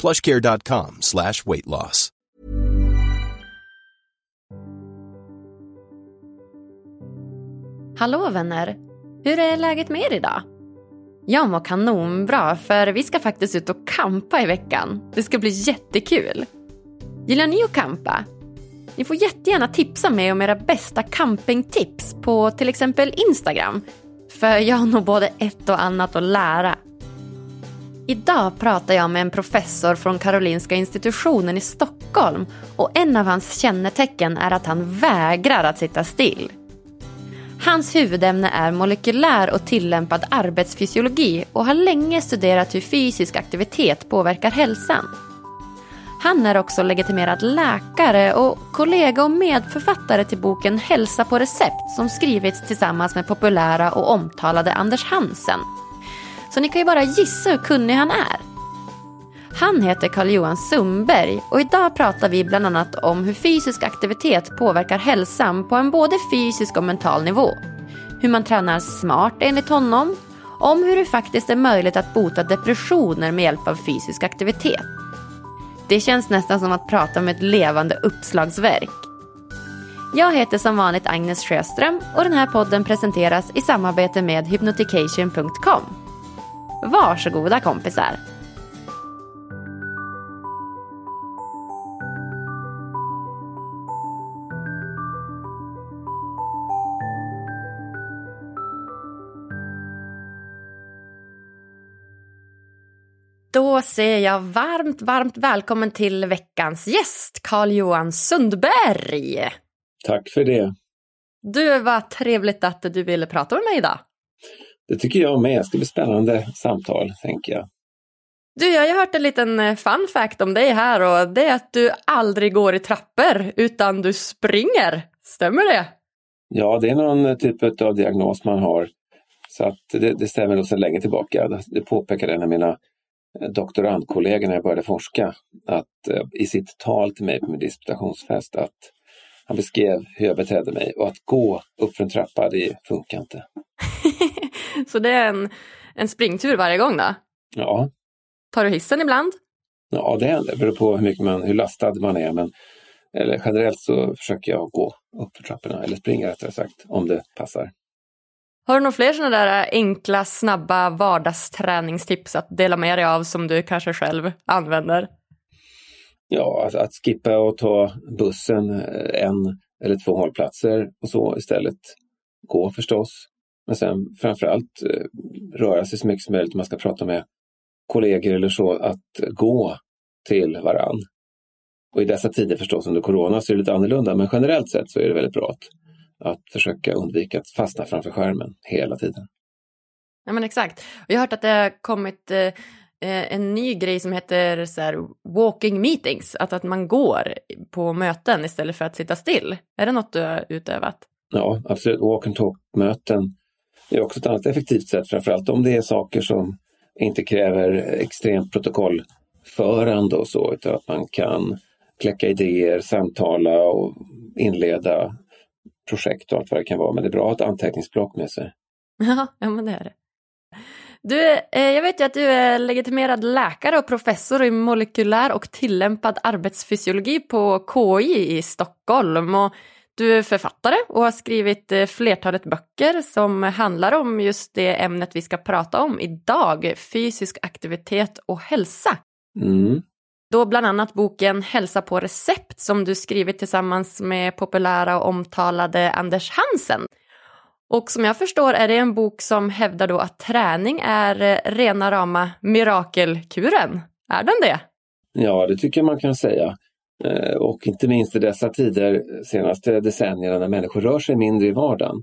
plushcare.com slash weight loss. Hallå vänner! Hur är läget med er idag? Jag mår kanonbra för vi ska faktiskt ut och kampa i veckan. Det ska bli jättekul. Gillar ni att kampa? Ni får jättegärna tipsa mig om era bästa campingtips på till exempel Instagram. För jag har nog både ett och annat att lära. Idag pratar jag med en professor från Karolinska institutionen i Stockholm och en av hans kännetecken är att han vägrar att sitta still. Hans huvudämne är molekylär och tillämpad arbetsfysiologi och har länge studerat hur fysisk aktivitet påverkar hälsan. Han är också legitimerad läkare och kollega och medförfattare till boken Hälsa på recept som skrivits tillsammans med populära och omtalade Anders Hansen. Så ni kan ju bara gissa hur kunnig han är. Han heter Carl-Johan Sundberg och idag pratar vi bland annat om hur fysisk aktivitet påverkar hälsan på en både fysisk och mental nivå. Hur man tränar smart enligt honom, om hur det faktiskt är möjligt att bota depressioner med hjälp av fysisk aktivitet. Det känns nästan som att prata om ett levande uppslagsverk. Jag heter som vanligt Agnes Sjöström och den här podden presenteras i samarbete med hypnotication.com. Varsågoda kompisar! Då säger jag varmt, varmt välkommen till veckans gäst, Carl-Johan Sundberg. Tack för det. Du, vad trevligt att du ville prata med mig idag. Det tycker jag med. Det ska bli spännande samtal, tänker jag. Du, jag har hört en liten eh, fun fact om dig här och det är att du aldrig går i trappor utan du springer. Stämmer det? Ja, det är någon typ av diagnos man har. Så att det, det stämmer då sedan länge tillbaka. Det påpekade en av mina doktorandkollegor när jag började forska att eh, i sitt tal till mig på min disputationsfest att han beskrev hur jag betedde mig och att gå upp för en trappa, det funkar inte. Så det är en, en springtur varje gång då? Ja. Tar du hissen ibland? Ja, det händer. Det beror på hur, mycket man, hur lastad man är. Men eller generellt så försöker jag gå upp för trapporna, eller springa rättare sagt, om det passar. Har du några fler sådana där enkla, snabba vardagsträningstips att dela med dig av som du kanske själv använder? Ja, alltså att skippa och ta bussen en eller två hållplatser och så istället. Gå förstås. Men sen framförallt röra sig så mycket som möjligt om man ska prata med kollegor eller så, att gå till varann. Och i dessa tider förstås under corona så är det lite annorlunda, men generellt sett så är det väldigt bra att, att försöka undvika att fastna framför skärmen hela tiden. Ja men exakt. Jag har hört att det har kommit eh, en ny grej som heter så här, walking meetings, att, att man går på möten istället för att sitta still. Är det något du har utövat? Ja, absolut. Walk and talk-möten är också ett annat effektivt sätt, framförallt om det är saker som inte kräver extremt protokollförande och så, utan att man kan kläcka idéer, samtala och inleda projekt och allt vad det kan vara. Men det är bra att ha ett anteckningsblock med sig. Ja, men det är det. Du, eh, jag vet ju att du är legitimerad läkare och professor i molekylär och tillämpad arbetsfysiologi på KI i Stockholm. Och du är författare och har skrivit eh, flertalet böcker som handlar om just det ämnet vi ska prata om idag, fysisk aktivitet och hälsa. Mm. Då bland annat boken Hälsa på recept som du skrivit tillsammans med populära och omtalade Anders Hansen. Och som jag förstår är det en bok som hävdar då att träning är eh, rena rama mirakelkuren. Är den det? Ja, det tycker jag man kan säga. Eh, och inte minst i dessa tider, senaste decennierna, när människor rör sig mindre i vardagen,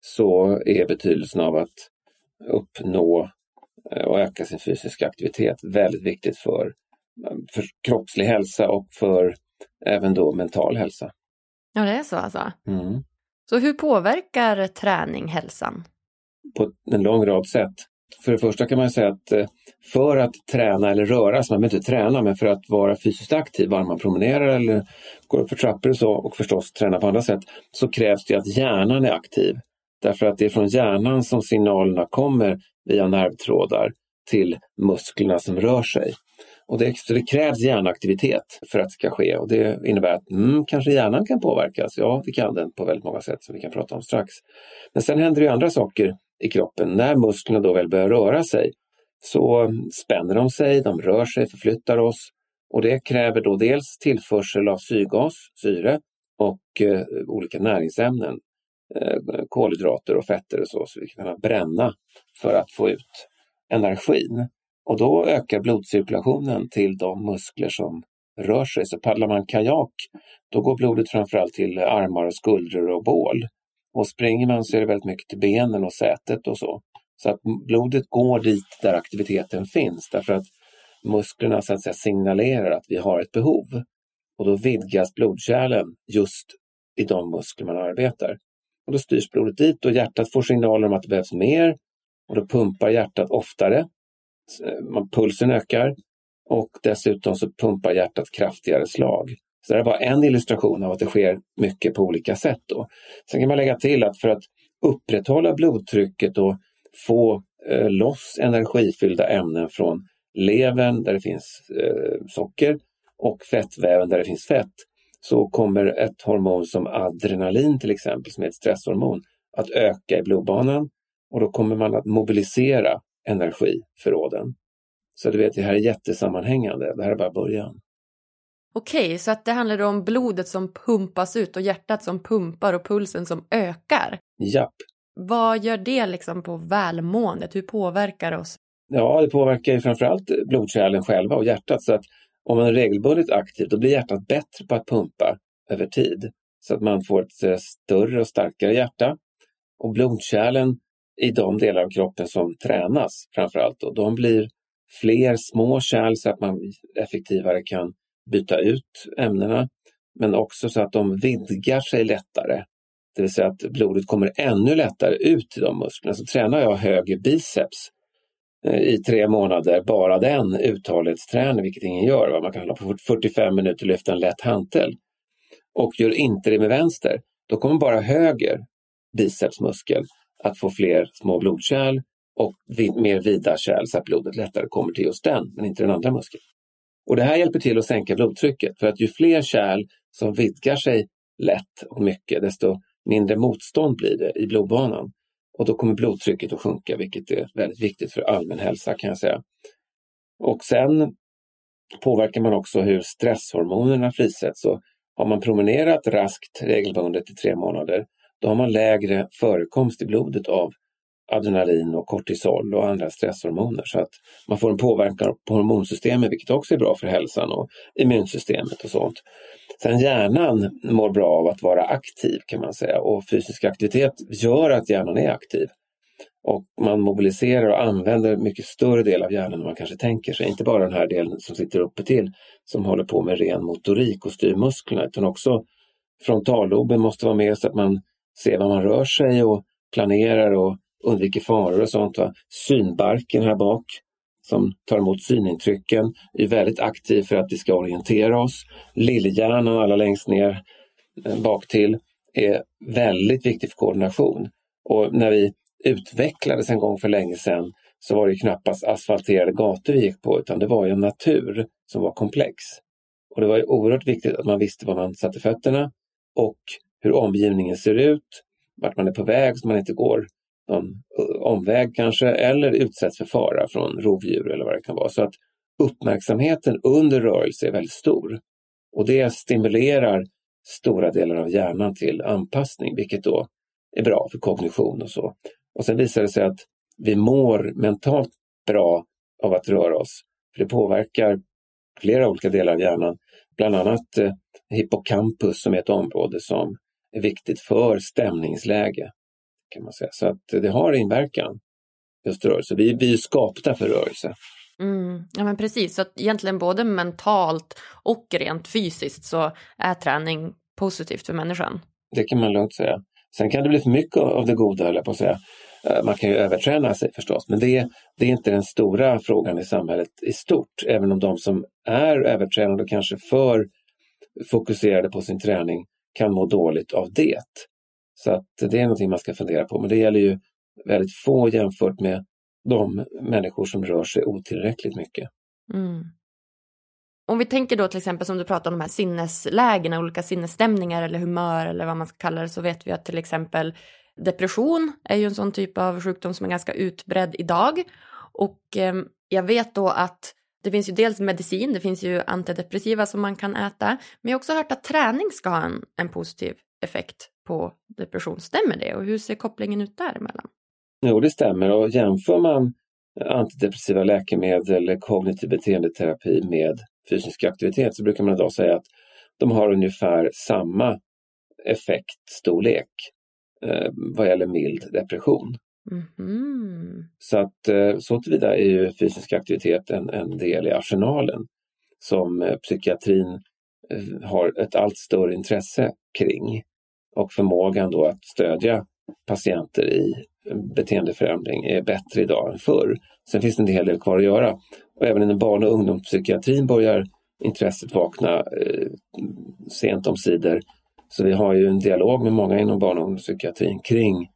så är betydelsen av att uppnå eh, och öka sin fysiska aktivitet väldigt viktigt för, för kroppslig hälsa och för även då mental hälsa. Ja, det är så alltså. Mm. Så hur påverkar träning hälsan? På en lång rad sätt. För det första kan man säga att eh, för att träna eller röra sig, man behöver inte träna, men för att vara fysiskt aktiv, vare man promenerar eller går upp för trappor och så och förstås träna på andra sätt, så krävs det att hjärnan är aktiv. Därför att det är från hjärnan som signalerna kommer via nervtrådar till musklerna som rör sig. Och det, det krävs hjärnaktivitet för att det ska ske och det innebär att mm, kanske hjärnan kan påverkas. Ja, det kan den på väldigt många sätt som vi kan prata om strax. Men sen händer det andra saker i kroppen. När musklerna då väl börjar röra sig så spänner de sig, de rör sig, förflyttar oss och det kräver då dels tillförsel av syrgas, syre och eh, olika näringsämnen, eh, kolhydrater och fetter och så, så vi kan bränna för att få ut energin. Och då ökar blodcirkulationen till de muskler som rör sig. Så paddlar man kajak, då går blodet framförallt till armar och skuldror och bål. Och springer man så är det väldigt mycket till benen och sätet och så. Så att blodet går dit där aktiviteten finns därför att musklerna så att säga signalerar att vi har ett behov. Och då vidgas blodkärlen just i de muskler man arbetar. Och då styrs blodet dit och hjärtat får signaler om att det behövs mer och då pumpar hjärtat oftare eh, pulsen ökar och dessutom så pumpar hjärtat kraftigare slag. Så det är bara en illustration av att det sker mycket på olika sätt. Då. Sen kan man lägga till att för att upprätthålla blodtrycket och få eh, loss energifyllda ämnen från levern där det finns eh, socker och fettväven där det finns fett så kommer ett hormon som adrenalin till exempel, som är ett stresshormon, att öka i blodbanan och då kommer man att mobilisera energiförråden. Så du vet, det här är jättesammanhängande. Det här är bara början. Okej, så att det handlar om blodet som pumpas ut och hjärtat som pumpar och pulsen som ökar? Japp. Vad gör det liksom på välmåendet? Hur påverkar det oss? Ja, det påverkar ju framförallt blodkärlen själva och hjärtat. Så att om man är regelbundet aktiv, då blir hjärtat bättre på att pumpa över tid. Så att man får ett eh, större och starkare hjärta. Och blodkärlen i de delar av kroppen som tränas framförallt. Och de blir fler små kärl så att man effektivare kan byta ut ämnena. Men också så att de vidgar sig lättare. Det vill säga att blodet kommer ännu lättare ut till de musklerna. Så tränar jag höger biceps eh, i tre månader, bara den uthållighetsträning, vilket ingen gör. Man kan hålla på 45 minuter och lyfta en lätt hantel. Och gör inte det med vänster, då kommer bara höger bicepsmuskel att få fler små blodkärl och mer vida kärl så att blodet lättare kommer till just den, men inte den andra muskeln. Och det här hjälper till att sänka blodtrycket för att ju fler kärl som vidgar sig lätt och mycket, desto mindre motstånd blir det i blodbanan. Och då kommer blodtrycket att sjunka, vilket är väldigt viktigt för allmän hälsa kan jag säga. Och sen påverkar man också hur stresshormonerna frisätts. Och har man promenerat raskt regelbundet i tre månader, då har man lägre förekomst i blodet av adrenalin och kortisol och andra stresshormoner. Så att man får en påverkan på hormonsystemet vilket också är bra för hälsan och immunsystemet och sånt. Sen hjärnan mår bra av att vara aktiv kan man säga och fysisk aktivitet gör att hjärnan är aktiv. Och man mobiliserar och använder mycket större del av hjärnan än man kanske tänker sig. Inte bara den här delen som sitter uppe till som håller på med ren motorik och styr musklerna utan också frontalloben måste vara med så att man ser var man rör sig och planerar och undviker faror och sånt. Va? Synbarken här bak som tar emot synintrycken, är väldigt aktiv för att vi ska orientera oss. Lillhjärnan, alla längst ner eh, bak till, är väldigt viktig för koordination. Och när vi utvecklades en gång för länge sedan så var det knappast asfalterade gator vi gick på utan det var en natur som var komplex. Och det var ju oerhört viktigt att man visste var man satte fötterna och hur omgivningen ser ut, vart man är på väg så man inte går någon omväg kanske eller utsätts för fara från rovdjur eller vad det kan vara. Så att uppmärksamheten under rörelse är väldigt stor. Och det stimulerar stora delar av hjärnan till anpassning, vilket då är bra för kognition och så. Och sen visar det sig att vi mår mentalt bra av att röra oss. För Det påverkar flera olika delar av hjärnan, bland annat eh, hippocampus som är ett område som är viktigt för stämningsläge kan man säga. Så att det har inverkan, just rörelse. Vi, vi är skapta för rörelse. Mm, ja men precis, så att egentligen både mentalt och rent fysiskt så är träning positivt för människan. Det kan man lugnt säga. Sen kan det bli för mycket av det goda, eller på att säga. Eh, man kan ju överträna sig förstås, men det, det är inte den stora frågan i samhället i stort. Även om de som är övertränade och kanske för fokuserade på sin träning kan må dåligt av det. Så att det är någonting man ska fundera på. Men det gäller ju väldigt få jämfört med de människor som rör sig otillräckligt mycket. Mm. Om vi tänker då till exempel som du pratar om de här sinneslägena, olika sinnesstämningar eller humör eller vad man ska kalla det, så vet vi att till exempel depression är ju en sån typ av sjukdom som är ganska utbredd idag. Och eh, jag vet då att det finns ju dels medicin, det finns ju antidepressiva som man kan äta, men jag har också hört att träning ska ha en, en positiv effekt på depression. Stämmer det och hur ser kopplingen ut däremellan? Jo, det stämmer och jämför man antidepressiva läkemedel eller kognitiv beteendeterapi med fysisk aktivitet så brukar man idag säga att de har ungefär samma effektstorlek eh, vad gäller mild depression. Mm. Så att eh, så tillvida är ju fysisk aktivitet en, en del i arsenalen som eh, psykiatrin eh, har ett allt större intresse kring och förmågan då att stödja patienter i beteendeförändring är bättre idag än förr. Sen finns det en hel del kvar att göra. Och även inom barn och ungdomspsykiatrin börjar intresset vakna eh, sent om sidor. Så vi har ju en dialog med många inom barn och ungdomspsykiatrin kring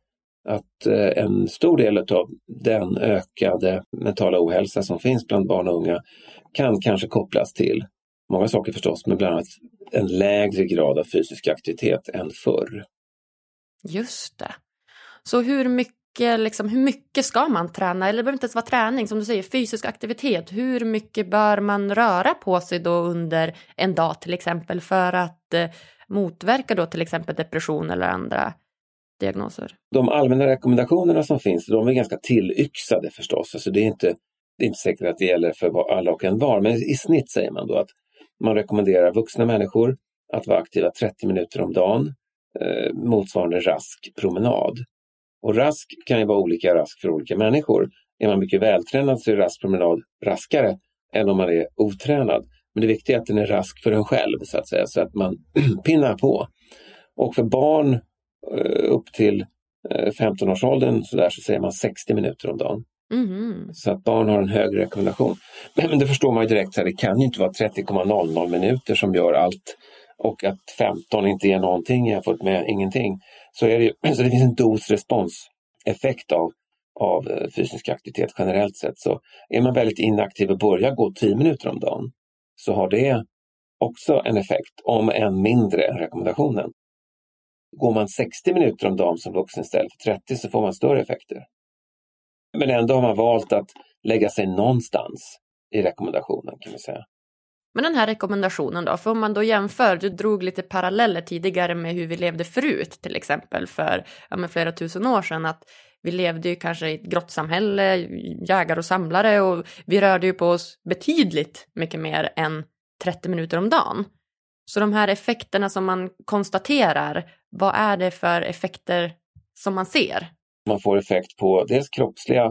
att eh, en stor del av den ökade mentala ohälsa som finns bland barn och unga kan kanske kopplas till många saker förstås, men bland annat en lägre grad av fysisk aktivitet än förr. Just det. Så hur mycket, liksom, hur mycket ska man träna? Eller det behöver inte ens vara träning, som du säger, fysisk aktivitet. Hur mycket bör man röra på sig då under en dag till exempel för att eh, motverka då till exempel depression eller andra diagnoser? De allmänna rekommendationerna som finns, de är ganska tillyxade förstås. Alltså det, är inte, det är inte säkert att det gäller för alla och en var, men i snitt säger man då att man rekommenderar vuxna människor att vara aktiva 30 minuter om dagen, eh, motsvarande rask promenad. Och rask kan ju vara olika rask för olika människor. Är man mycket vältränad så är rask promenad raskare än om man är otränad. Men det viktiga är att den är rask för en själv så att säga, så att man pinnar på. Och för barn eh, upp till eh, 15-årsåldern så, där, så säger man 60 minuter om dagen. Mm. Så att barn har en högre rekommendation. Men det förstår man ju direkt, så här, det kan ju inte vara 30,00 minuter som gör allt och att 15 inte ger någonting jämfört med ingenting. Så, är det, ju, så det finns en dos-respons-effekt av, av eh, fysisk aktivitet generellt sett. Så är man väldigt inaktiv och börjar gå 10 minuter om dagen så har det också en effekt, om än mindre än rekommendationen. Går man 60 minuter om dagen som vuxen istället för 30 så får man större effekter. Men ändå har man valt att lägga sig någonstans i rekommendationen kan vi säga. Men den här rekommendationen då, för om man då jämför, du drog lite paralleller tidigare med hur vi levde förut, till exempel för ja, flera tusen år sedan, att vi levde ju kanske i ett grottsamhälle, jägare och samlare och vi rörde ju på oss betydligt mycket mer än 30 minuter om dagen. Så de här effekterna som man konstaterar, vad är det för effekter som man ser? Man får effekt på dels kroppsliga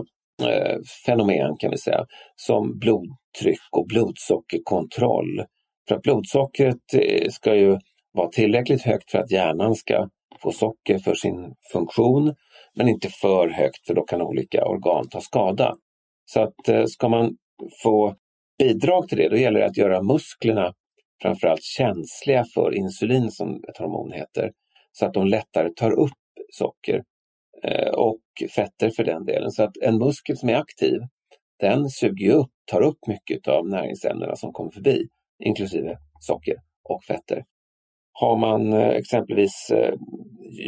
eh, fenomen kan vi säga, som blodtryck och blodsockerkontroll. För att blodsockret eh, ska ju vara tillräckligt högt för att hjärnan ska få socker för sin funktion, men inte för högt för då kan olika organ ta skada. Så att eh, ska man få bidrag till det, då gäller det att göra musklerna framförallt känsliga för insulin som ett hormon heter, så att de lättare tar upp socker och fetter för den delen. Så att en muskel som är aktiv, den suger upp, tar upp mycket av näringsämnena som kommer förbi, inklusive socker och fetter. Har man eh, exempelvis eh,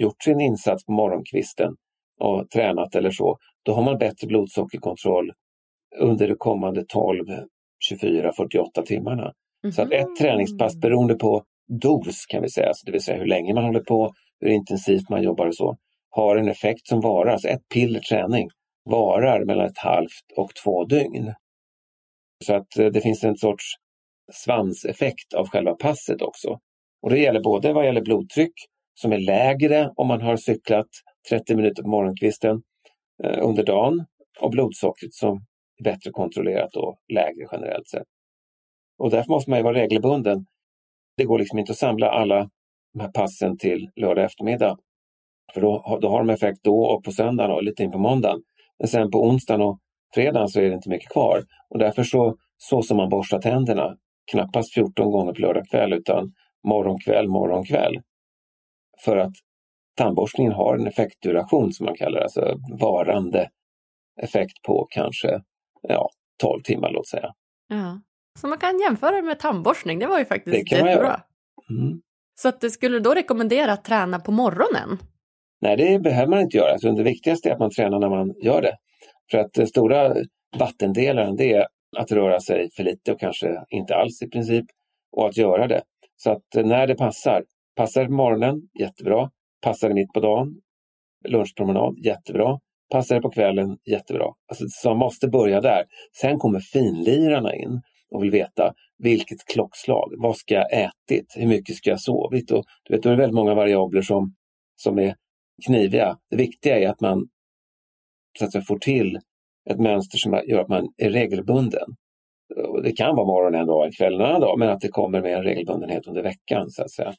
gjort sin insats på morgonkvisten och tränat eller så, då har man bättre blodsockerkontroll under de kommande 12, 24, 48 timmarna. Mm. Så att ett träningspass beroende på dos kan vi säga, det vill säga hur länge man håller på, hur intensivt man jobbar och så, har en effekt som varar, alltså ett piller träning varar mellan ett halvt och två dygn. Så att eh, det finns en sorts svanseffekt av själva passet också. Och det gäller både vad gäller blodtryck som är lägre om man har cyklat 30 minuter på morgonkvisten eh, under dagen och blodsockret som är bättre kontrollerat och lägre generellt sett. Och därför måste man ju vara regelbunden. Det går liksom inte att samla alla de här passen till lördag eftermiddag. För då, då har de effekt då och på söndagen och lite in på måndagen. Men sen på onsdagen och fredagen så är det inte mycket kvar. Och därför så, så som man borstar tänderna, knappast 14 gånger på lördag kväll utan morgonkväll, morgonkväll. För att tandborstningen har en effektduration som man kallar det, alltså varande effekt på kanske ja, 12 timmar låt säga. Ja. Så man kan jämföra det med tandborstning, det var ju faktiskt det kan jättebra. Mm. Så att det skulle då rekommendera att träna på morgonen? Nej, det behöver man inte göra. Alltså, det viktigaste är att man tränar när man gör det. För att den stora vattendelaren det är att röra sig för lite och kanske inte alls i princip och att göra det. Så att eh, när det passar, passar det på morgonen, jättebra. Passar det mitt på dagen, lunchpromenad, jättebra. Passar det på kvällen, jättebra. Alltså, så man måste börja där. Sen kommer finlirarna in och vill veta vilket klockslag, vad ska jag ätit, hur mycket ska jag sovit? Och, du vet, då är det väldigt många variabler som, som är kniviga. Det viktiga är att man så att säga, får till ett mönster som gör att man är regelbunden. Det kan vara morgon en dag, en kväll en annan dag, men att det kommer med en regelbundenhet under veckan. Så att säga.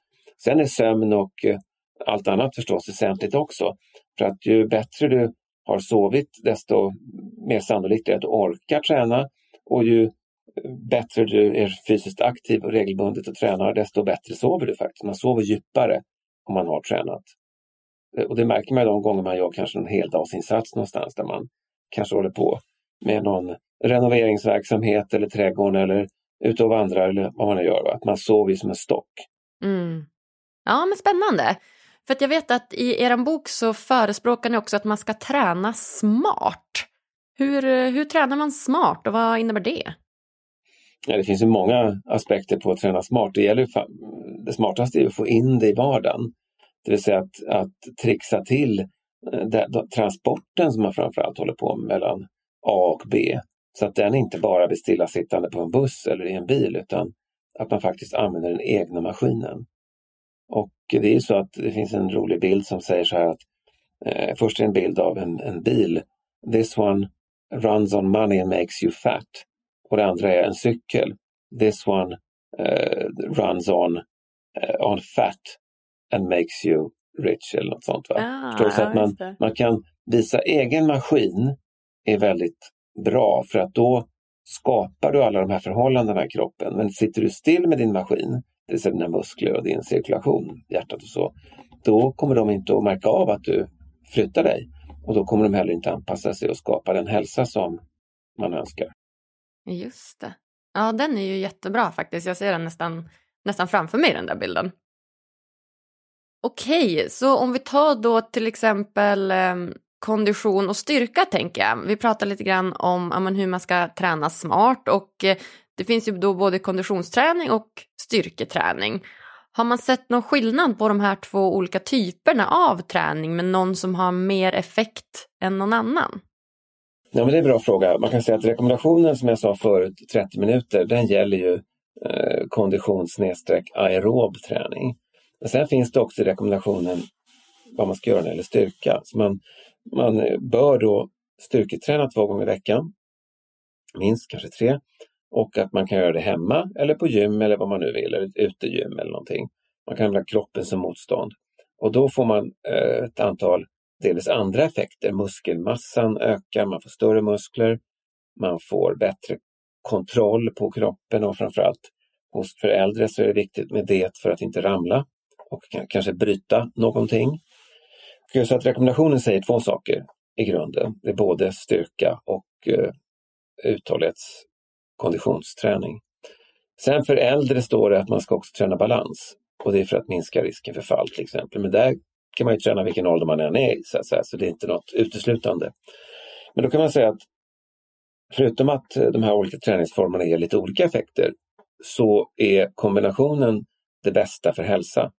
Sen är sömn och eh, allt annat förstås väsentligt också. För att ju bättre du har sovit, desto mer sannolikt är det att du orkar träna. Och ju eh, bättre du är fysiskt aktiv och regelbundet och tränar, desto bättre sover du faktiskt. Man sover djupare om man har tränat. Eh, och det märker man de gånger man gör kanske en heldagsinsats någonstans där man kanske håller på med någon renoveringsverksamhet eller trädgården eller ute och vandrar eller vad man nu gör. Va? Att man sover som en stock. Mm. Ja, men spännande. För jag vet att i er bok så förespråkar ni också att man ska träna smart. Hur, hur tränar man smart och vad innebär det? Ja, det finns ju många aspekter på att träna smart. Det, gäller, det smartaste är att få in det i vardagen. Det vill säga att, att trixa till eh, transporten som man framförallt håller på med mellan A och B. Så att den inte bara blir stillasittande på en buss eller i en bil utan att man faktiskt använder den egna maskinen. Och det är så att det finns en rolig bild som säger så här att eh, först är en bild av en, en bil. This one runs on money and makes you fat. Och det andra är en cykel. This one uh, runs on, uh, on fat and makes you rich eller något sånt. Va? Ah, så att man, man kan visa egen maskin är väldigt bra för att då skapar du alla de här förhållandena i kroppen. Men sitter du still med din maskin, det vill säga dina muskler och din cirkulation, hjärtat och så, då kommer de inte att märka av att du flyttar dig. Och då kommer de heller inte anpassa sig och skapa den hälsa som man önskar. Just det. Ja, den är ju jättebra faktiskt. Jag ser den nästan, nästan framför mig, den där bilden. Okej, så om vi tar då till exempel eh, kondition och styrka tänker jag. Vi pratar lite grann om amen, hur man ska träna smart och eh, det finns ju då både konditionsträning och styrketräning. Har man sett någon skillnad på de här två olika typerna av träning med någon som har mer effekt än någon annan? Ja, men det är en bra fråga. Man kan säga att rekommendationen som jag sa förut, 30 minuter, den gäller ju eh, konditions aerob träning. Men sen finns det också i rekommendationen vad man ska göra när det gäller styrka. Så man, man bör då styrketräna två gånger i veckan, minst kanske tre, och att man kan göra det hemma eller på gym eller vad man nu vill, eller ett utegym eller någonting. Man kan använda kroppen som motstånd. Och då får man eh, ett antal delvis andra effekter. Muskelmassan ökar, man får större muskler, man får bättre kontroll på kroppen och framförallt hos för äldre så är det viktigt med det för att inte ramla och kanske bryta någonting. Så att rekommendationen säger två saker i grunden. Det är både styrka och eh, uthållighetskonditionsträning. Sen för äldre står det att man ska också träna balans och det är för att minska risken för fall till exempel. Men där kan man ju träna vilken ålder man än är i, så, att säga, så det är inte något uteslutande. Men då kan man säga att förutom att de här olika träningsformerna ger lite olika effekter så är kombinationen det bästa för hälsa.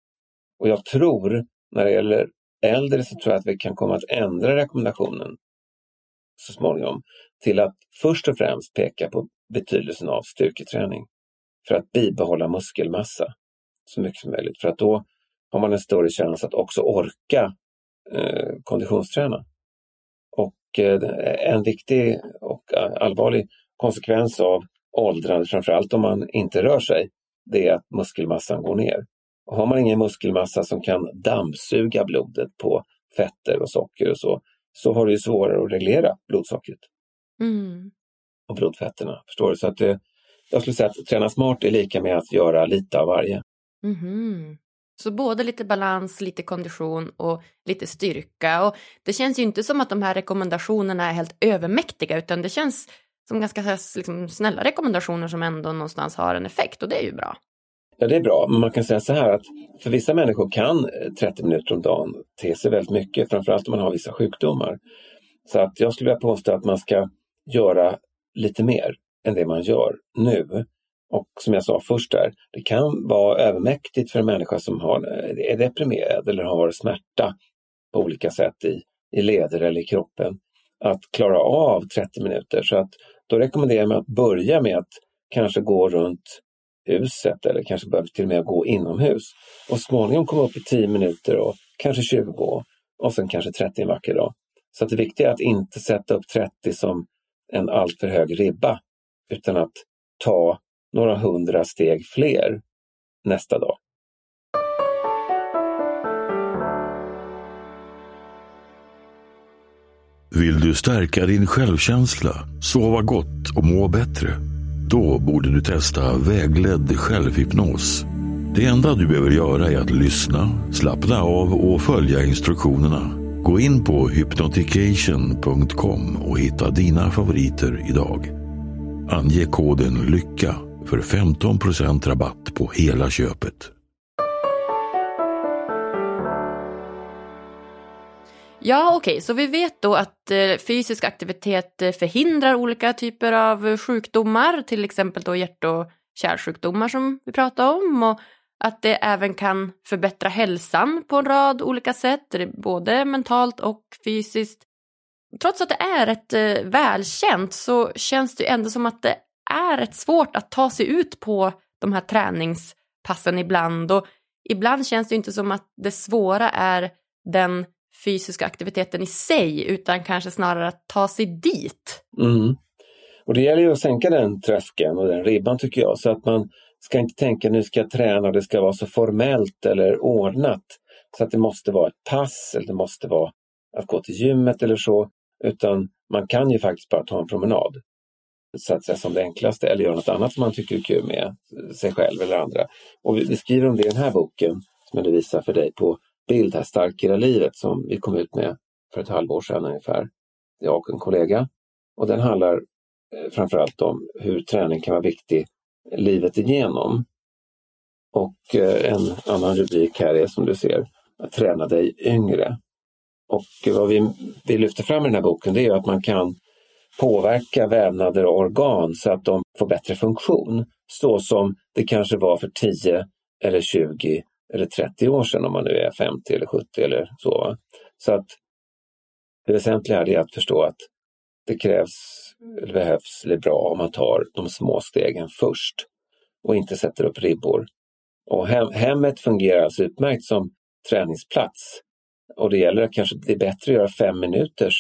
Och jag tror, när det gäller äldre, så tror jag att vi kan komma att ändra rekommendationen så småningom till att först och främst peka på betydelsen av styrketräning för att bibehålla muskelmassa så mycket som möjligt. För att då har man en större chans att också orka eh, konditionsträna. Och eh, en viktig och eh, allvarlig konsekvens av åldrande, framförallt om man inte rör sig, det är att muskelmassan går ner. Har man ingen muskelmassa som kan dammsuga blodet på fetter och socker och så, så har det svårare att reglera blodsockret. Mm. Och blodfetterna. Förstår du? Så att det, jag skulle säga att träna smart är lika med att göra lite av varje. Mm. Så både lite balans, lite kondition och lite styrka. Och det känns ju inte som att de här rekommendationerna är helt övermäktiga utan det känns som ganska liksom, snälla rekommendationer som ändå någonstans har en effekt och det är ju bra. Ja, det är bra, men man kan säga så här att för vissa människor kan eh, 30 minuter om dagen te sig väldigt mycket, framförallt om man har vissa sjukdomar. Så att jag skulle vilja påstå att man ska göra lite mer än det man gör nu. Och som jag sa först där, det kan vara övermäktigt för en människa som har, eh, är deprimerad eller har smärta på olika sätt i, i leder eller i kroppen att klara av 30 minuter. Så att då rekommenderar jag mig att börja med att kanske gå runt huset eller kanske behöver till och med gå inomhus och småningom komma upp i 10 minuter och kanske 20 och sen kanske 30 en vacker dag. Så att det viktiga är att inte sätta upp 30 som en alltför hög ribba utan att ta några hundra steg fler nästa dag. Vill du stärka din självkänsla, sova gott och må bättre? Då borde du testa vägledd självhypnos. Det enda du behöver göra är att lyssna, slappna av och följa instruktionerna. Gå in på hypnotication.com och hitta dina favoriter idag. Ange koden LYCKA för 15% rabatt på hela köpet. Ja, okej, okay. så vi vet då att eh, fysisk aktivitet eh, förhindrar olika typer av eh, sjukdomar, till exempel då hjärt och kärlsjukdomar som vi pratade om och att det även kan förbättra hälsan på en rad olika sätt, både mentalt och fysiskt. Trots att det är rätt välkänt så känns det ändå som att det är rätt svårt att ta sig ut på de här träningspassen ibland och ibland känns det inte som att det svåra är den fysiska aktiviteten i sig utan kanske snarare att ta sig dit. Mm. Och det gäller ju att sänka den tröskeln och den ribban tycker jag så att man ska inte tänka nu ska jag träna och det ska vara så formellt eller ordnat så att det måste vara ett pass eller det måste vara att gå till gymmet eller så utan man kan ju faktiskt bara ta en promenad så att säga som det enklaste eller göra något annat som man tycker är kul med sig själv eller andra. Och vi, vi skriver om det i den här boken som jag nu visar för dig på bild här, Starkare livet, som vi kom ut med för ett halvår sedan ungefär, jag och en kollega. Och den handlar eh, framförallt om hur träning kan vara viktig livet igenom. Och eh, en annan rubrik här är som du ser, att träna dig yngre. Och vad vi, vi lyfter fram i den här boken det är att man kan påverka vävnader och organ så att de får bättre funktion. Så som det kanske var för 10 eller 20 eller 30 år sedan om man nu är 50 eller 70 eller så. Så att det väsentliga är att förstå att det krävs, eller behövs, eller är bra om man tar de små stegen först och inte sätter upp ribbor. Och hem, hemmet fungerar alltså utmärkt som träningsplats. Och det gäller att kanske det är bättre att göra fem minuters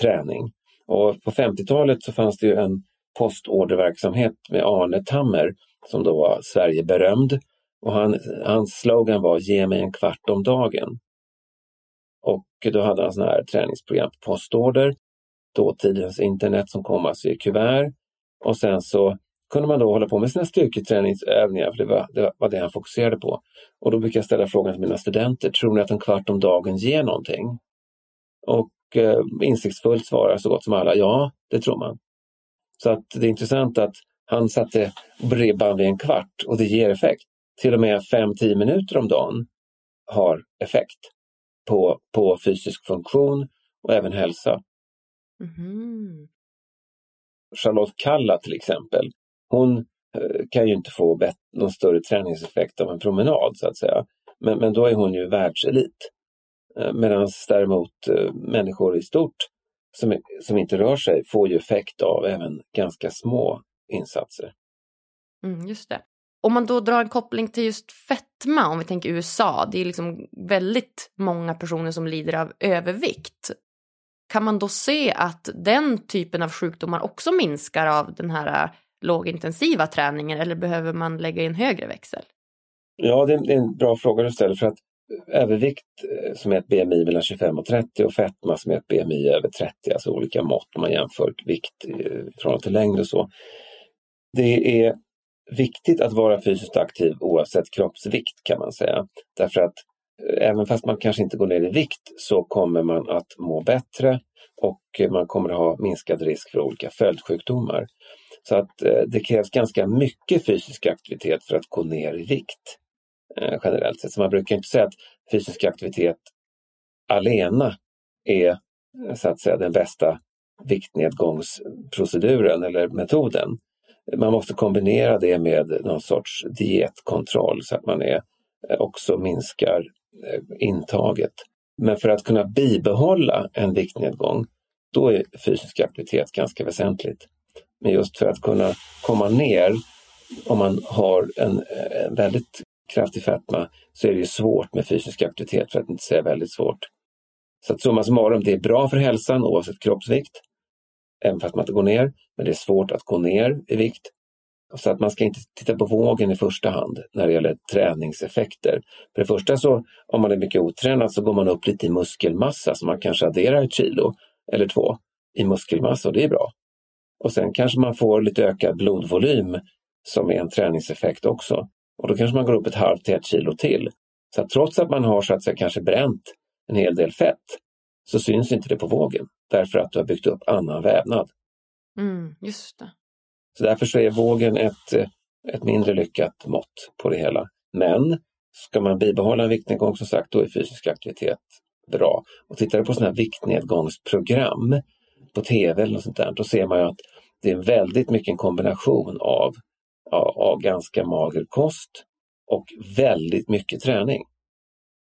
träning. Och på 50-talet så fanns det ju en postorderverksamhet med Arne Tammer som då var Sverigeberömd och han, hans slogan var Ge mig en kvart om dagen. Och då hade han sådana här träningsprogram på postorder. Dåtidens internet som kom alltså i kuvert. Och sen så kunde man då hålla på med sina styrketräningsövningar, för det var, det var det han fokuserade på. Och då brukar jag ställa frågan till mina studenter, tror ni att en kvart om dagen ger någonting? Och eh, insiktsfullt svarar så gott som alla, ja, det tror man. Så att det är intressant att han satte ribban vid en kvart och det ger effekt. Till och med 5-10 minuter om dagen har effekt på, på fysisk funktion och även hälsa. Mm. Charlotte Kalla till exempel, hon eh, kan ju inte få någon större träningseffekt av en promenad så att säga. Men, men då är hon ju världselit. Eh, Medan däremot eh, människor i stort som, som inte rör sig får ju effekt av även ganska små insatser. Mm, just det. Om man då drar en koppling till just fetma, om vi tänker USA, det är liksom väldigt många personer som lider av övervikt. Kan man då se att den typen av sjukdomar också minskar av den här äh, lågintensiva träningen eller behöver man lägga in högre växel? Ja, det är en bra fråga du ställer för att äh, övervikt äh, som är ett BMI mellan 25 och 30 och fetma som är ett BMI över 30, alltså olika mått om man jämför vikt i förhållande till längd och så. Det är viktigt att vara fysiskt aktiv oavsett kroppsvikt kan man säga. Därför att eh, även fast man kanske inte går ner i vikt så kommer man att må bättre och man kommer att ha minskad risk för olika följdsjukdomar. Så att eh, det krävs ganska mycket fysisk aktivitet för att gå ner i vikt eh, generellt sett. Så man brukar inte säga att fysisk aktivitet alena är så att säga den bästa viktnedgångsproceduren eller metoden. Man måste kombinera det med någon sorts dietkontroll så att man är, eh, också minskar eh, intaget. Men för att kunna bibehålla en viktnedgång, då är fysisk aktivitet ganska väsentligt. Men just för att kunna komma ner, om man har en, en väldigt kraftig fetma, så är det svårt med fysisk aktivitet, för att inte säga väldigt svårt. Så att summa summarum, det är bra för hälsan oavsett kroppsvikt även fast man inte går ner. Men det är svårt att gå ner i vikt. Så att man ska inte titta på vågen i första hand när det gäller träningseffekter. För det första så om man är mycket otränad så går man upp lite i muskelmassa så man kanske adderar ett kilo eller två i muskelmassa och det är bra. Och sen kanske man får lite ökad blodvolym som är en träningseffekt också. Och då kanske man går upp ett halvt till ett kilo till. Så att trots att man har så att säga kanske bränt en hel del fett så syns inte det på vågen därför att du har byggt upp annan vävnad. Mm, just det. Så därför så är vågen ett, ett mindre lyckat mått på det hela. Men ska man bibehålla en viktnedgång som sagt, då är fysisk aktivitet bra. Och tittar du på sådana här viktnedgångsprogram på tv eller något sånt där, då ser man ju att det är väldigt mycket en kombination av, av, av ganska mager kost och väldigt mycket träning.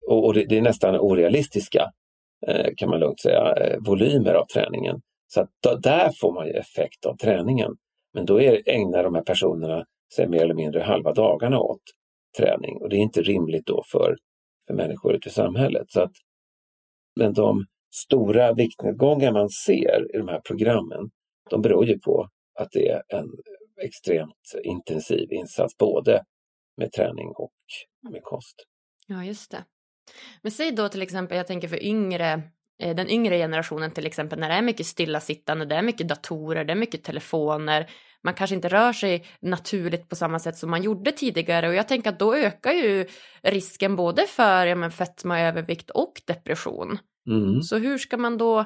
Och, och det, det, är nästan orealistiska Eh, Eh, kan man lugnt säga, eh, volymer av träningen. Så att då, där får man ju effekt av träningen. Men då är, ägnar de här personerna sig mer eller mindre halva dagarna åt träning och det är inte rimligt då för, för människor ute i samhället. Så att, men de stora viktnedgångar man ser i de här programmen, de beror ju på att det är en extremt intensiv insats både med träning och med kost. Ja, just det. Men säg då till exempel, jag tänker för yngre, eh, den yngre generationen till exempel, när det är mycket stillasittande, det är mycket datorer, det är mycket telefoner, man kanske inte rör sig naturligt på samma sätt som man gjorde tidigare och jag tänker att då ökar ju risken både för ja, men fetma, övervikt och depression. Mm. Så hur ska man då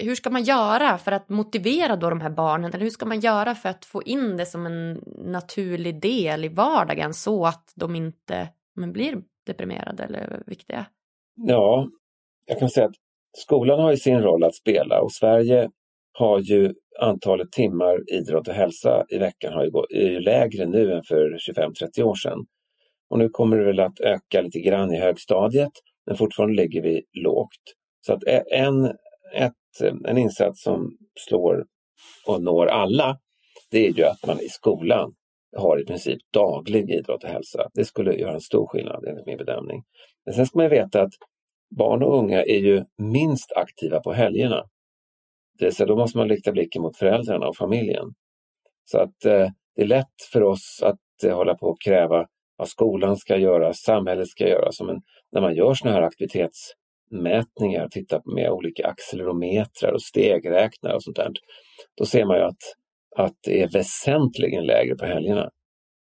hur ska man göra för att motivera då de här barnen eller hur ska man göra för att få in det som en naturlig del i vardagen så att de inte men, blir deprimerade eller överviktiga? Ja, jag kan säga att skolan har ju sin roll att spela och Sverige har ju antalet timmar idrott och hälsa i veckan har ju gått, är ju lägre nu än för 25-30 år sedan. Och nu kommer det väl att öka lite grann i högstadiet, men fortfarande ligger vi lågt. Så att en, ett, en insats som slår och når alla, det är ju att man i skolan har i princip daglig idrott och hälsa. Det skulle göra en stor skillnad enligt min bedömning. Men sen ska man veta att barn och unga är ju minst aktiva på helgerna. Det så då måste man rikta blicken mot föräldrarna och familjen. Så att eh, det är lätt för oss att eh, hålla på och kräva vad skolan ska göra, samhället ska göra. Men när man gör sådana här aktivitetsmätningar, tittar med olika accelerometrar och stegräknare och sånt där, då ser man ju att att det är väsentligen lägre på helgerna.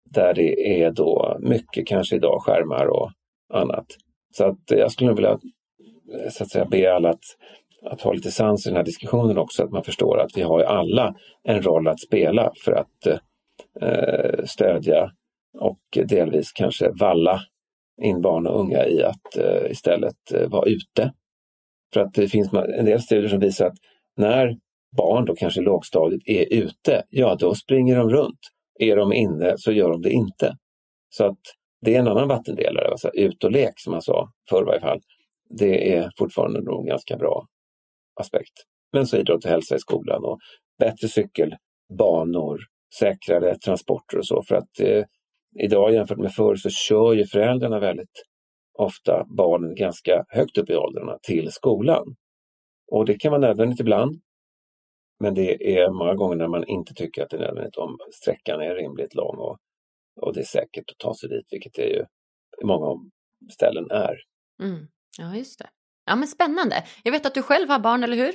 Där det är då mycket kanske idag skärmar och annat. Så att jag skulle vilja eh, så att säga, be alla att, att ha lite sans i den här diskussionen också, att man förstår att vi har alla en roll att spela för att eh, stödja och delvis kanske valla in barn och unga i att eh, istället eh, vara ute. För att det finns en del studier som visar att när barn, då kanske lågstadiet, är ute, ja då springer de runt. Är de inne så gör de det inte. Så att det är en annan vattendelare, alltså ut och lek som man sa förr i varje fall. Det är fortfarande nog en ganska bra aspekt. Men så idrott och hälsa i skolan och bättre cykelbanor, säkrare transporter och så. För att eh, idag jämfört med förr så kör ju föräldrarna väldigt ofta barnen ganska högt upp i åldrarna till skolan. Och det kan vara nödvändigt ibland. Men det är många gånger när man inte tycker att det är nödvändigt om sträckan är rimligt lång och, och det är säkert att ta sig dit, vilket det ju i många ställen är. Mm. Ja, just det. Ja, men spännande. Jag vet att du själv har barn, eller hur?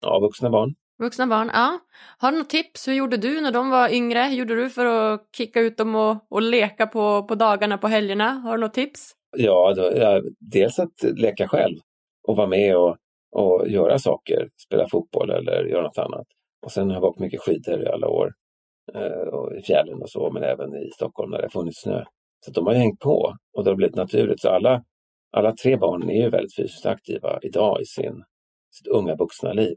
Ja, vuxna barn. Vuxna barn, ja. Har du något tips? Hur gjorde du när de var yngre? Hur gjorde du för att kicka ut dem och, och leka på, på dagarna, på helgerna? Har du något tips? Ja, då, ja, dels att leka själv och vara med och, och göra saker, spela fotboll eller göra något annat. Och sen har jag åkt mycket skidor i alla år, eh, och i fjällen och så, men även i Stockholm när det har funnits snö. Så de har hängt på och det har blivit naturligt. Så alla, alla tre barnen är ju väldigt fysiskt aktiva idag i sin, sitt unga vuxna liv.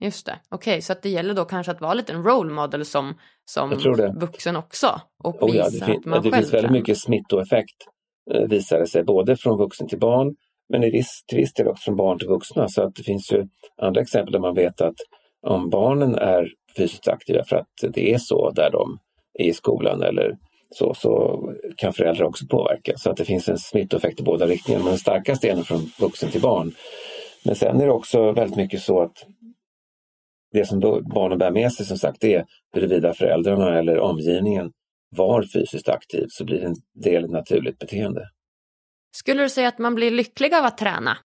Just det, okej, okay, så att det gäller då kanske att vara lite en role model som, som vuxen också och oh ja, det, fin- det finns väldigt mycket smittoeffekt eh, visar det sig, både från vuxen till barn men i viss, till viss del också från barn till vuxna. Så att det finns ju andra exempel där man vet att om barnen är fysiskt aktiva för att det är så där de är i skolan eller så, så kan föräldrar också påverka. Så att det finns en smittoeffekt i båda riktningarna. Men den starkaste är från vuxen till barn. Men sen är det också väldigt mycket så att det som barnen bär med sig som sagt är huruvida föräldrarna eller omgivningen var fysiskt aktiv så blir det en del naturligt beteende. Skulle du säga att man blir lycklig av att träna?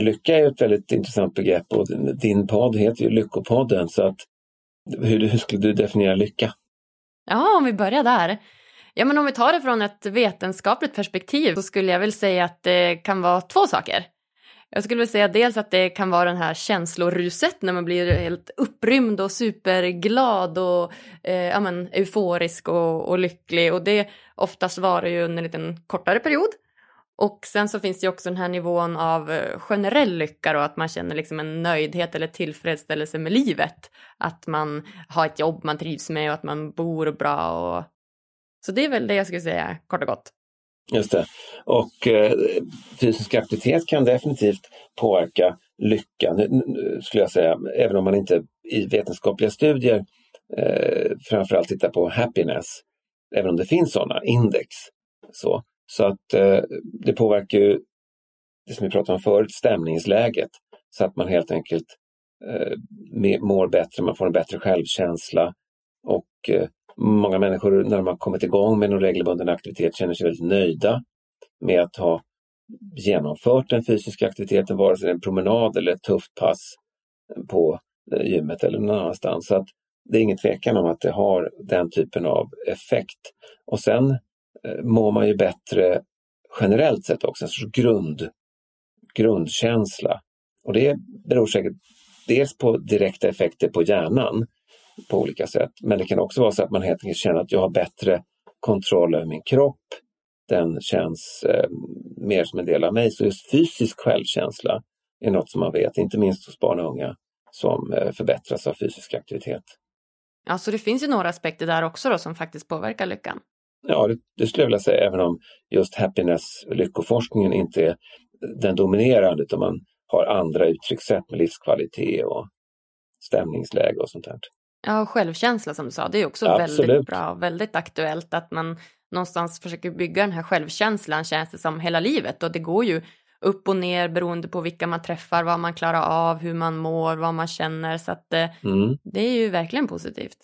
lycka är ett väldigt intressant begrepp och din podd heter ju Lyckopodden så att hur, hur skulle du definiera lycka? Ja, om vi börjar där. Ja, men om vi tar det från ett vetenskapligt perspektiv så skulle jag väl säga att det kan vara två saker. Jag skulle vilja säga dels att det kan vara den här känsloruset när man blir helt upprymd och superglad och eh, ja, men, euforisk och, och lycklig och det oftast varar ju under en liten kortare period. Och sen så finns det ju också den här nivån av eh, generell lycka då, att man känner liksom en nöjdhet eller tillfredsställelse med livet. Att man har ett jobb man trivs med och att man bor bra och så det är väl det jag skulle säga kort och gott. Just det. Och eh, fysisk aktivitet kan definitivt påverka lyckan, skulle jag säga, även om man inte i vetenskapliga studier eh, framförallt tittar på happiness, även om det finns sådana index. Så, så att eh, det påverkar ju det som vi pratade om förut, stämningsläget, så att man helt enkelt eh, mår bättre, man får en bättre självkänsla och eh, Många människor när de har kommit igång med någon regelbunden aktivitet känner sig väldigt nöjda med att ha genomfört den fysiska aktiviteten, vare sig det är en promenad eller ett tufft pass på eh, gymmet eller någon annanstans. Så att det är ingen tvekan om att det har den typen av effekt. Och sen Eh, mår man ju bättre generellt sett också, en sorts grund, grundkänsla. Och det beror säkert dels på direkta effekter på hjärnan på olika sätt. Men det kan också vara så att man helt enkelt känner att jag har bättre kontroll över min kropp. Den känns eh, mer som en del av mig. Så just fysisk självkänsla är något som man vet, inte minst hos barn och unga, som eh, förbättras av fysisk aktivitet. Ja, så det finns ju några aspekter där också då som faktiskt påverkar lyckan? Ja, det, det skulle jag vilja säga, även om just happiness, lyckoforskningen inte är den dominerande, utan man har andra uttryckssätt med livskvalitet och stämningsläge och sånt där. Ja, och självkänsla som du sa, det är också Absolut. väldigt bra, väldigt aktuellt att man någonstans försöker bygga den här självkänslan känns det som hela livet och det går ju upp och ner beroende på vilka man träffar, vad man klarar av, hur man mår, vad man känner så att eh, mm. det är ju verkligen positivt.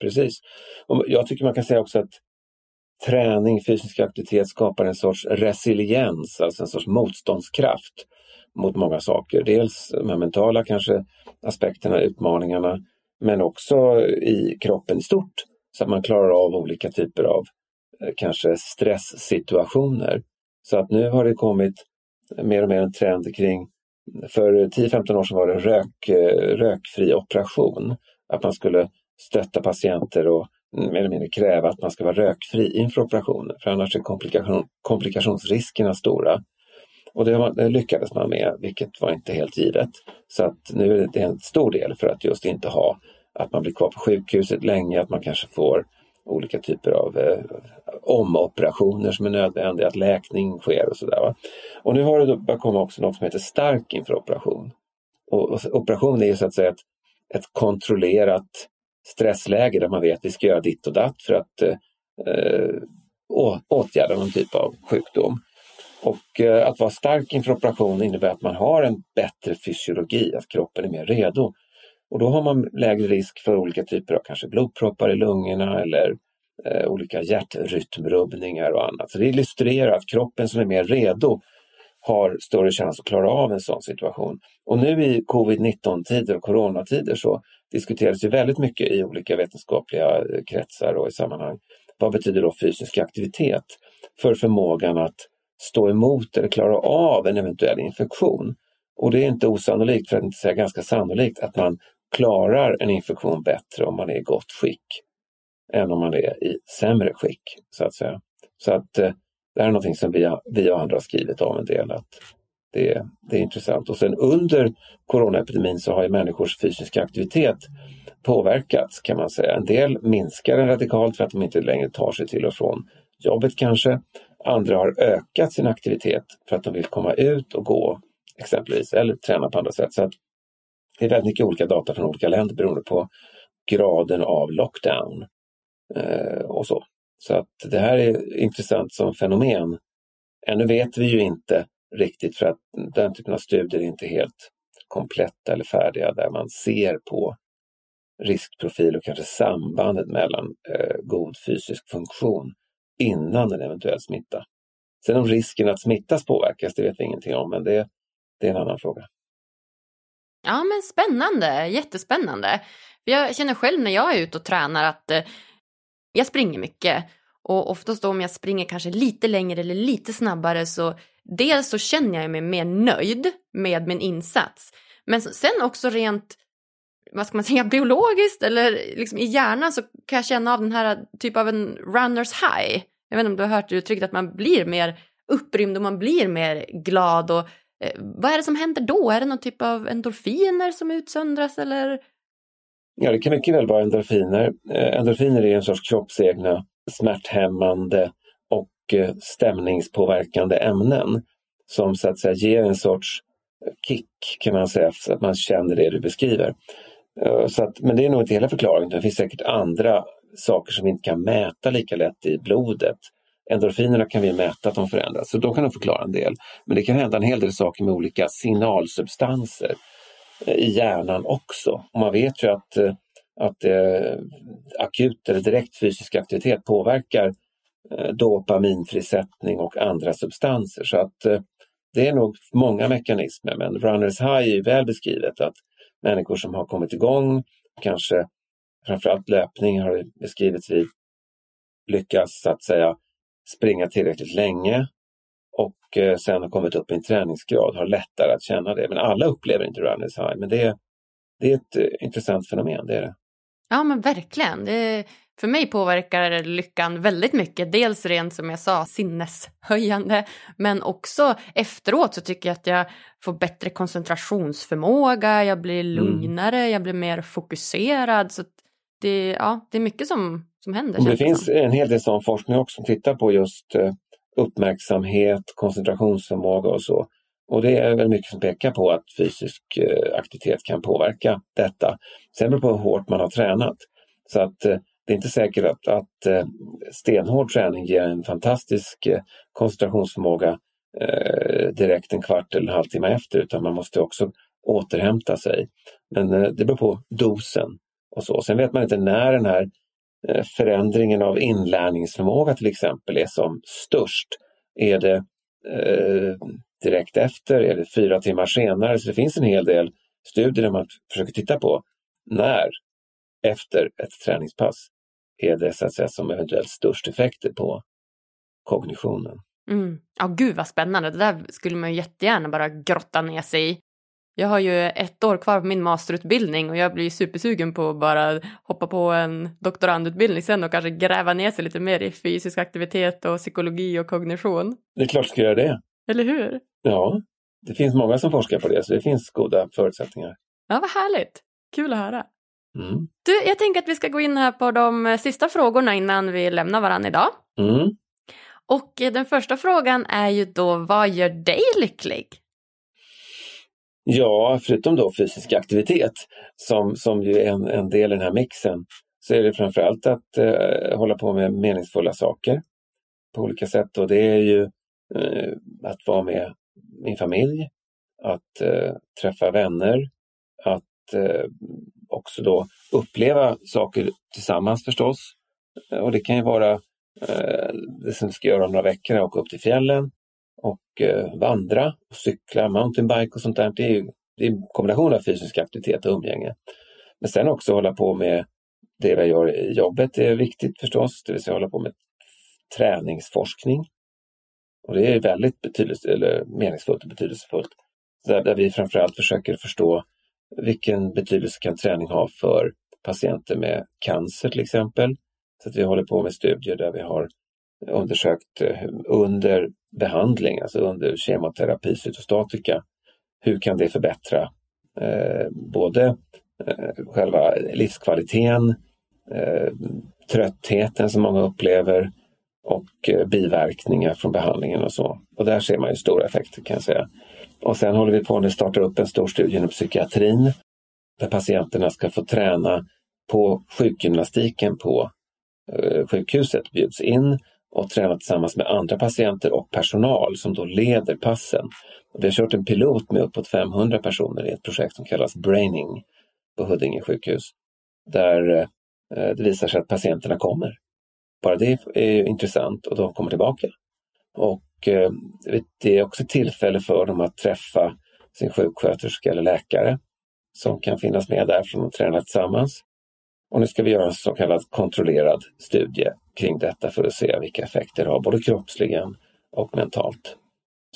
Precis. Och jag tycker man kan säga också att träning, fysisk aktivitet skapar en sorts resiliens, alltså en sorts motståndskraft mot många saker. Dels de här mentala kanske aspekterna, utmaningarna, men också i kroppen i stort. Så att man klarar av olika typer av eh, kanske stresssituationer. Så att nu har det kommit mer och mer en trend kring, för 10-15 år sedan var det rök, eh, rökfri operation. Att man skulle stötta patienter och mer eller mindre kräva att man ska vara rökfri inför operationen. För annars är komplikation, komplikationsriskerna stora. Och det, det, lyckades man med, vilket var inte helt givet. Så att nu är det en stor del för att just inte ha att man blir kvar på sjukhuset länge, att man kanske får olika typer av eh, omoperationer som är nödvändiga, att läkning sker och sådär. Och nu har det börjat komma också något som heter stark inför operation. Och, och operation är ju så att säga ett, ett kontrollerat stressläge där man vet att vi ska göra ditt och datt för att eh, eh åtgärda någon typ av sjukdom. Och eh, att vara stark inför operation innebär att man har en bättre fysiologi, att kroppen är mer redo. Och då har man lägre risk för olika typer av kanske blodproppar i lungorna eller eh, olika hjärtrytmrubbningar och annat. Så det illustrerar att kroppen som är mer redo har större chans att klara av en sån situation. Och nu i covid-19-tider och coronatider så diskuteras ju väldigt mycket i olika vetenskapliga eh, kretsar och i sammanhang. Vad betyder då fysisk aktivitet för förmågan att stå emot eller klara av en eventuell infektion? Och det är inte osannolikt, för att inte säga ganska sannolikt, att man klarar en infektion bättre om man är i gott skick än om man är i sämre skick, så att säga. Så att eh, det här är någonting som vi, vi och andra har skrivit om en del. Att det, det är intressant. Och sen under coronaepidemin så har ju människors fysiska aktivitet påverkats kan man säga. En del minskar den radikalt för att de inte längre tar sig till och från jobbet kanske. Andra har ökat sin aktivitet för att de vill komma ut och gå exempelvis eller träna på andra sätt. Så att det är väldigt mycket olika data från olika länder beroende på graden av lockdown eh, och så. Så att det här är intressant som fenomen. Ännu vet vi ju inte riktigt för att den typen av studier är inte helt kompletta eller färdiga där man ser på riskprofil och kanske sambandet mellan eh, god fysisk funktion innan en eventuell smitta. Sen om risken att smittas påverkas, det vet vi ingenting om, men det, det är en annan fråga. Ja, men spännande, jättespännande. Jag känner själv när jag är ute och tränar att eh, jag springer mycket och oftast då om jag springer kanske lite längre eller lite snabbare så dels så känner jag mig mer nöjd med min insats. Men sen också rent, vad ska man säga, biologiskt eller liksom i hjärnan så kan jag känna av den här typ av en runners high. Jag vet inte om du har hört uttrycket att man blir mer upprymd och man blir mer glad och eh, vad är det som händer då? Är det någon typ av endorfiner som utsöndras eller? Ja, det kan mycket väl vara endorfiner. Eh, endorfiner är en sorts kroppsegna smärthämmande eh, stämningspåverkande ämnen som så att säga ger en sorts kick kan man säga, så att man känner det du beskriver. Eh, så att, men det är nog inte hela förklaringen. Det finns säkert andra saker som vi inte kan mäta lika lätt i blodet. Endorfinerna kan vi mäta att de förändras, så de kan de förklara en del. Men det kan hända en hel del saker med olika signalsubstanser eh, i hjärnan också. Och man vet ju att eh, att eh, akut eller direkt fysisk aktivitet påverkar eh, Eh, dopaminfrisättning och andra substanser. Så att eh, det är nog många mekanismer, men runners high är väl beskrivet att människor som har kommit igång, kanske framförallt löpning har beskrivits vid, lyckas så att säga springa tillräckligt länge och eh, sen har kommit upp i en träningsgrad, har lättare att känna det. Men alla upplever inte runners high, men det, det är ett intressant fenomen, det är det. Ja men verkligen. Det, för mig påverkar lyckan väldigt mycket. Dels rent som jag sa sinneshöjande men också efteråt så tycker jag att jag får bättre koncentrationsförmåga, jag blir mm. lugnare, mm. jag blir mer fokuserad. Så det, ja, det är mycket som, som händer. Det finns som. en hel del sån forskning också som tittar på just eh, uppmärksamhet, koncentrationsförmåga och så. Och det är väl mycket som pekar på att fysisk eh, aktivitet kan påverka detta. Sen beror det på hur hårt man har tränat. Så att eh, det är inte säkert att, att eh, stenhård träning ger en fantastisk eh, koncentrationsförmåga eh, direkt en kvart eller en halvtimme efter utan man måste också återhämta sig. Men det beror på dosen och så. Sen vet man inte när den här förändringen av inlärningsförmåga till exempel är som störst. Är det direkt efter? Är det fyra timmar senare? Så det finns en hel del studier där man försöker titta på när efter ett träningspass är det så att säga som eventuellt störst effekter på kognitionen. Mm. Ja, gud vad spännande. Det där skulle man ju jättegärna bara grotta ner sig i. Jag har ju ett år kvar på min masterutbildning och jag blir supersugen på att bara hoppa på en doktorandutbildning sen och kanske gräva ner sig lite mer i fysisk aktivitet och psykologi och kognition. Det är klart du ska göra det. Eller hur? Ja, det finns många som forskar på det så det finns goda förutsättningar. Ja, vad härligt. Kul att höra. Mm. Du, jag tänker att vi ska gå in här på de sista frågorna innan vi lämnar varandra idag. Mm. Och den första frågan är ju då, vad gör dig lycklig? Ja, förutom då fysisk aktivitet som, som ju är en, en del i den här mixen så är det framförallt att eh, hålla på med meningsfulla saker på olika sätt och det är ju eh, att vara med min familj, att eh, träffa vänner, att eh, också då uppleva saker tillsammans förstås. Eh, och det kan ju vara eh, det som vi ska göra om några veckor, åka upp till fjällen och eh, vandra, och cykla, mountainbike och sånt där. Det är ju det är en kombination av fysisk aktivitet och umgänge. Men sen också hålla på med det vi gör i jobbet det är viktigt förstås, det vill säga hålla på med träningsforskning. Och det är väldigt betydelse, eller meningsfullt och betydelsefullt. Där, där vi framförallt försöker förstå vilken betydelse kan träning ha för patienter med cancer till exempel. Så att vi håller på med studier där vi har undersökt eh, under behandling, alltså under kemoterapi, cytostatika, hur kan det förbättra eh, både eh, själva livskvaliteten, eh, tröttheten som många upplever och eh, biverkningar från behandlingen och så. Och där ser man ju stora effekter kan jag säga. Och sen håller vi på att starta upp en stor studie inom psykiatrin där patienterna ska få träna på sjukgymnastiken på eh, sjukhuset, bjuds in och träna tillsammans med andra patienter och personal som då leder passen. Vi har kört en pilot med uppåt 500 personer i ett projekt som kallas Braining på Huddinge sjukhus. Där eh, det visar sig att patienterna kommer. Bara det är intressant och de kommer tillbaka. Och det är också tillfälle för dem att träffa sin sjuksköterska eller läkare som kan finnas med där för att träna tillsammans. Och nu ska vi göra en så kallad kontrollerad studie kring detta för att se vilka effekter det har, både kroppsligen och mentalt.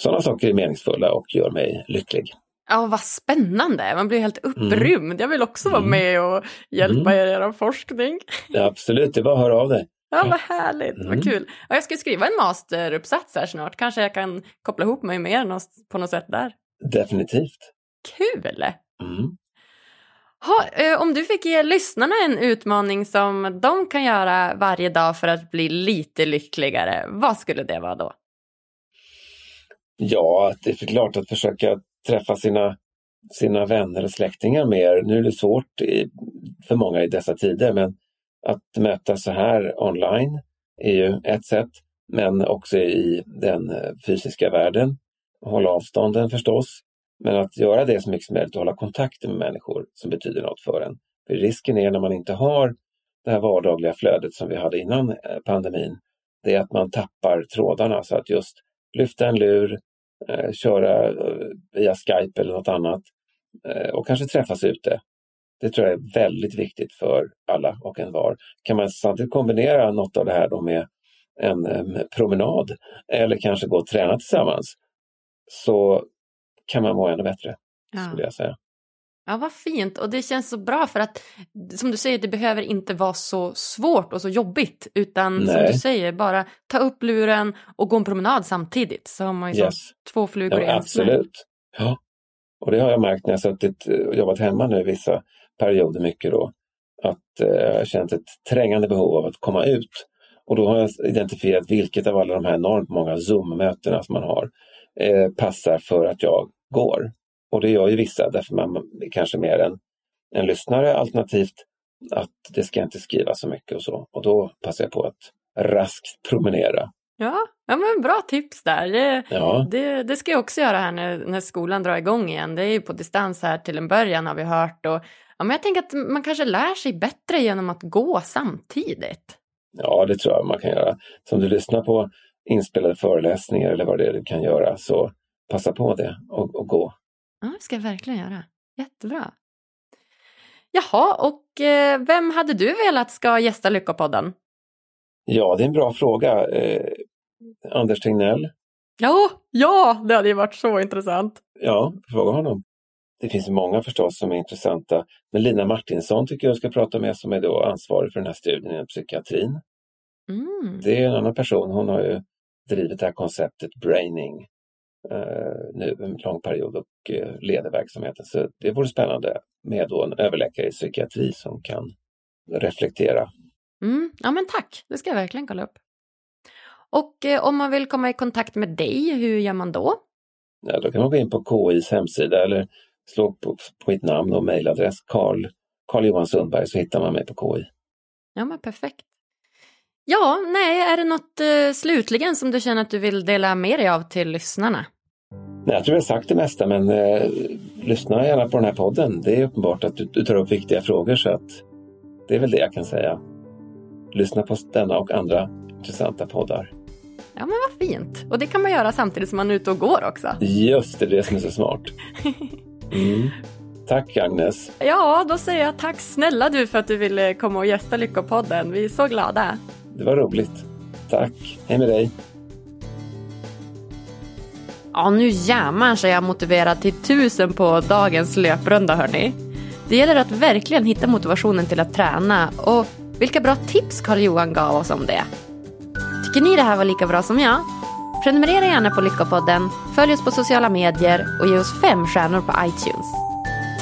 Sådana saker är meningsfulla och gör mig lycklig. Ja, vad spännande! Man blir helt upprymd. Mm. Jag vill också vara med och hjälpa mm. er i er forskning. Ja, absolut, det är bara att höra av dig. Ja, vad härligt, mm. vad kul. Och jag ska skriva en masteruppsats här snart. Kanske jag kan koppla ihop mig med er på något sätt där. Definitivt. Kul! Mm. Ha, eh, om du fick ge lyssnarna en utmaning som de kan göra varje dag för att bli lite lyckligare, vad skulle det vara då? Ja, det är klart att försöka träffa sina, sina vänner och släktingar mer. Nu är det svårt för många i dessa tider, men att mötas så här online är ju ett sätt, men också i den eh, fysiska världen. Hålla avstånden förstås, men att göra det så mycket som möjligt och hålla kontakten med människor som betyder något för en. För risken är när man inte har det här vardagliga flödet som vi hade innan eh, pandemin, det är att man tappar trådarna. Så att just lyfta en lur, eh, köra eh, via Skype eller något annat eh, och kanske träffas ute. Det tror jag är väldigt viktigt för alla och en var. Kan man samtidigt kombinera något av det här då med en eh, promenad eller kanske gå och träna tillsammans så kan man må ännu bättre, ja. skulle jag säga. Ja, vad fint. Och det känns så bra för att som du säger, det behöver inte vara så svårt och så jobbigt. Utan Nej. som du säger, bara ta upp luren och gå en promenad samtidigt. Så har man ju yes. två flugor ja, i en Absolut. Ja. Och det har jag märkt när jag suttit och jobbat hemma nu vissa perioder mycket då. Att eh, jag känt ett trängande behov av att komma ut. Och då har jag identifierat vilket av alla de här enormt många Zoom-mötena som man har eh, passar för att jag går. Och det gör ju vissa därför man är kanske mer en, en lyssnare alternativt att det ska inte skrivas så mycket och så. Och då passar jag på att raskt promenera. Ja, ja men bra tips där. Det, ja. det, det ska jag också göra här när, när skolan drar igång igen. Det är ju på distans här till en början har vi hört. Och, ja, men jag tänker att man kanske lär sig bättre genom att gå samtidigt. Ja, det tror jag man kan göra. Som du lyssnar på inspelade föreläsningar eller vad det är du kan göra så passa på det och, och gå. Ja, det ska jag verkligen göra. Jättebra. Jaha, och eh, vem hade du velat ska gästa Lyckopodden? Ja, det är en bra fråga. Eh, Anders Tegnell. Ja, ja, det hade ju varit så intressant. Ja, fråga honom. Det finns många förstås som är intressanta. Men Lina Martinsson tycker jag ska prata med som är då ansvarig för den här studien inom psykiatrin. Mm. Det är en annan person. Hon har ju drivit det här konceptet braining eh, nu en lång period och eh, leder verksamheten. Så det vore spännande med då en överläkare i psykiatri som kan reflektera. Mm. Ja, men tack. Det ska jag verkligen kolla upp. Och eh, om man vill komma i kontakt med dig, hur gör man då? Ja, då kan man gå in på KIs hemsida eller slå på, på mitt namn och mejladress Karl, Karl Johan Sundberg så hittar man mig på KI. Ja, men perfekt. Ja, nej, är det något eh, slutligen som du känner att du vill dela med dig av till lyssnarna? Nej, jag tror jag har sagt det mesta men eh, lyssna gärna på den här podden. Det är uppenbart att du, du tar upp viktiga frågor så att det är väl det jag kan säga. Lyssna på denna och andra intressanta poddar. Ja, men vad fint. Och det kan man göra samtidigt som man är ute och går också. Just det, det är det som är så smart. Mm. Tack Agnes. Ja, då säger jag tack snälla du för att du ville komma och gästa Lyckopodden. Vi är så glada. Det var roligt. Tack. Hej med dig. Ja, nu jämmar sig jag motiverad till tusen på dagens löprunda hörni. Det gäller att verkligen hitta motivationen till att träna och vilka bra tips Carl-Johan gav oss om det. Tycker ni det här var lika bra som jag? Prenumerera gärna på Lyckopodden, följ oss på sociala medier och ge oss fem stjärnor på iTunes.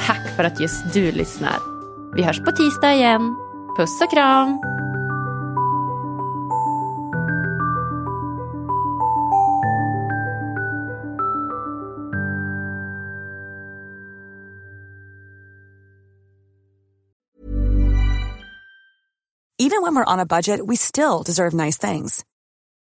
Tack för att just du lyssnar. Vi hörs på tisdag igen. Puss och kram! Even when we're on a budget, we still deserve nice things.